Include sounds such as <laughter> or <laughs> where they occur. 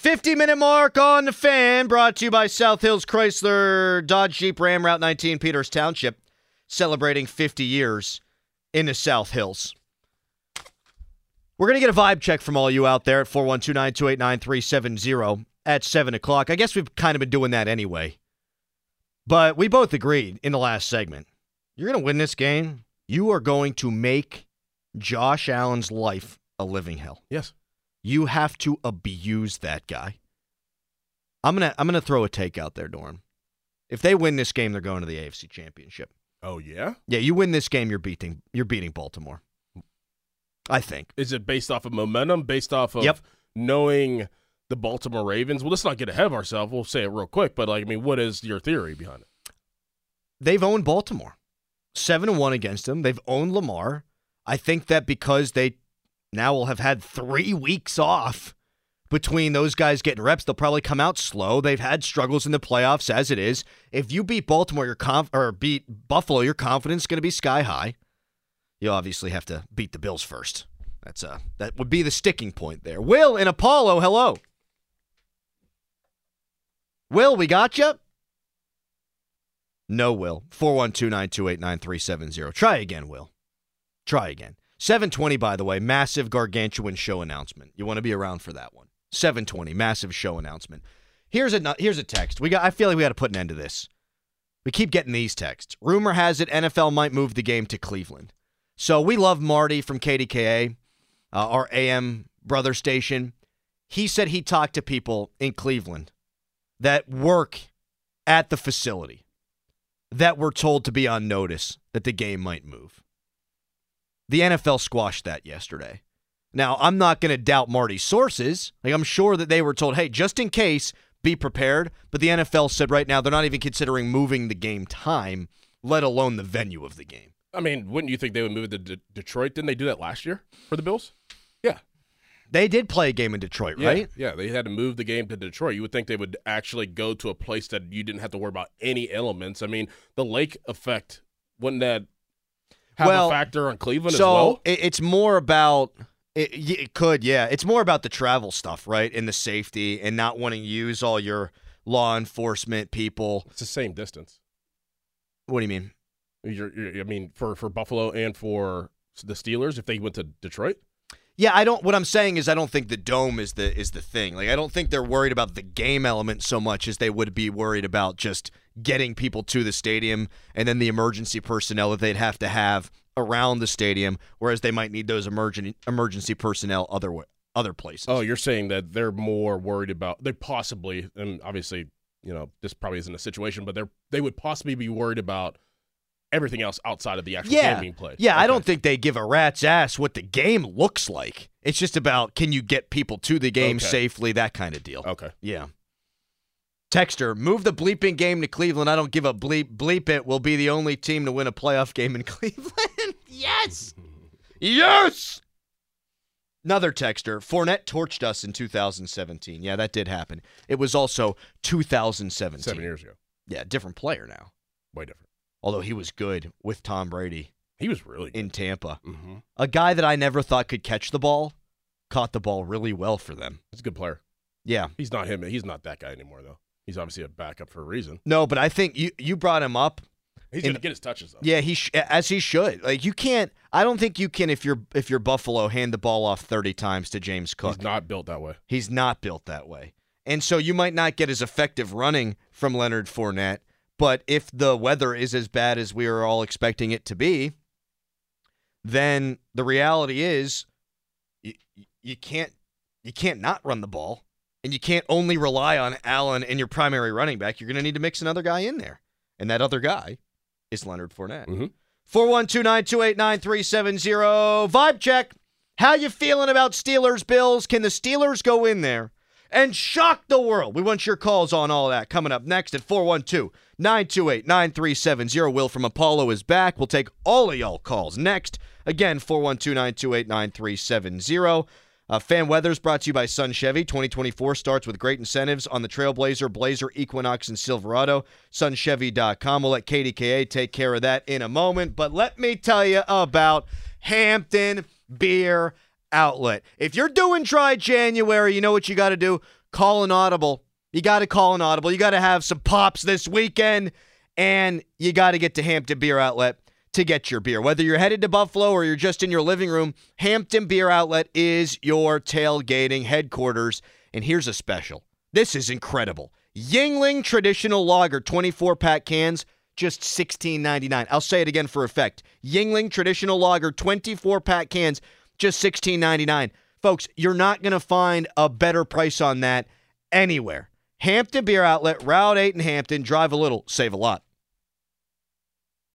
50 minute mark on the fan, brought to you by South Hills Chrysler Dodge Jeep Ram Route 19 Peters Township, celebrating 50 years in the South Hills. We're going to get a vibe check from all you out there at 412 928 9370 at 7 o'clock. I guess we've kind of been doing that anyway. But we both agreed in the last segment you're going to win this game. You are going to make Josh Allen's life a living hell. Yes. You have to abuse that guy. I'm gonna I'm gonna throw a take out there, Dorn. If they win this game, they're going to the AFC Championship. Oh yeah. Yeah, you win this game, you're beating you're beating Baltimore. I think. Is it based off of momentum? Based off of Yep. knowing the Baltimore Ravens? Well, let's not get ahead of ourselves. We'll say it real quick. But like, I mean, what is your theory behind it? They've owned Baltimore. Seven and one against them. They've owned Lamar. I think that because they now will have had three weeks off between those guys getting reps, they'll probably come out slow. They've had struggles in the playoffs as it is. If you beat Baltimore, your conf- or beat Buffalo, your confidence is going to be sky high. You obviously have to beat the Bills first. That's uh that would be the sticking point there. Will in Apollo, hello. Will, we got you. No, Will. 412 928 9370. Try again, Will. Try again. 720, by the way, massive gargantuan show announcement. You want to be around for that one. 720, massive show announcement. Here's a here's a text. We got I feel like we got to put an end to this. We keep getting these texts. Rumor has it NFL might move the game to Cleveland. So we love Marty from KDKA, uh, our AM brother station. He said he talked to people in Cleveland that work at the facility that were told to be on notice that the game might move. The NFL squashed that yesterday. Now, I'm not going to doubt Marty's sources. Like I'm sure that they were told, "Hey, just in case, be prepared." But the NFL said right now they're not even considering moving the game time, let alone the venue of the game. I mean, wouldn't you think they would move it to De- Detroit? Didn't they do that last year for the Bills? Yeah. They did play a game in Detroit, Yeah, right? Yeah, they had to move the game to Detroit. You would think they would actually go to a place that you didn't have to worry about any elements. I mean, the lake effect wouldn't that have Well, a factor on Cleveland so as well? it, it's more about it, it could yeah. It's more about the travel stuff right? And the safety and not wanting to use all your law enforcement people. It's the same distance. what do you mean? You're, you're, I mean, for for Buffalo and for the Steelers, if they went to Detroit, yeah i don't what i'm saying is i don't think the dome is the is the thing. Like i don't think they're worried about the game element so much as they would be worried about just getting people to the stadium and then the emergency personnel that they'd have to have around the stadium whereas they might need those emergency emergency personnel other other places. Oh, you're saying that they're more worried about they possibly, and obviously, you know, this probably isn't a situation, but they're they would possibly be worried about everything else outside of the actual yeah. game being played. Yeah, I don't think they give a rat's ass what the game looks like. It's just about can you get people to the game Okay. safely, that kind of deal. Okay. Yeah. Texter, move the bleeping game to Cleveland. I don't give a bleep. Bleep it. We'll be the only team to win a playoff game in <laughs> Cleveland. <laughs> yes. Yes. Another texter. Fournette torched us in 2017. Yeah, that did happen. It was also 2017. Seven years ago, Yeah, different player now. way different. Although he was good with Tom Brady He was really in Tampa. mm-hmm. A guy that I never thought could catch the ball caught the ball really well for them. He's a good player. Yeah. He's not him. He's not that guy anymore, though. He's obviously a backup for a reason. No, but I think you you brought him up. He's In- gonna get his touches though. Yeah, he sh- as he should. Like you can't. I don't think you can if you're if you're Buffalo hand the ball off thirty times to James Cook. He's not built that way. He's not built that way, and so you might not get as effective running from Leonard Fournette. But if the weather is as bad as we are all expecting it to be, then the reality is you, you can't you can't not run the ball, and you can't only rely on Allen and your primary running back. You're going to need to mix another guy in there, and that other guy is Leonard Fournette. Mhm. 412-928-9370. Vibe check. How you feeling about Steelers Bills? Can the Steelers go in there and shock the world? We want your calls on all that coming up next at 412-928-9370. Will from Apollo is back. We'll take all of y'all calls next. Again, 412-928-9370. Uh, fan weather is brought to you by Sun Chevy. 2024 starts with great incentives on the Trailblazer, Blazer, Equinox, and Silverado. SunChevy.com. We'll let KDKA take care of that in a moment. But let me tell you about Hampton Beer Outlet. If you're doing dry January, you know what you got to do? call an audible. You got to call an audible. You got to have some pops this weekend, and you got to get to Hampton Beer Outlet to get your beer. Whether you're headed to Buffalo or you're just in your living room, Hampton Beer Outlet is your tailgating headquarters. And here's a special. This is incredible. Yuengling Traditional Lager 24 pack cans, just $16.99. I'll say it again for effect. Yuengling Traditional Lager 24 pack cans, just $16.99. Folks, you're not going to find a better price on that anywhere. Hampton Beer Outlet, Route 8 in Hampton. Drive a little, save a lot.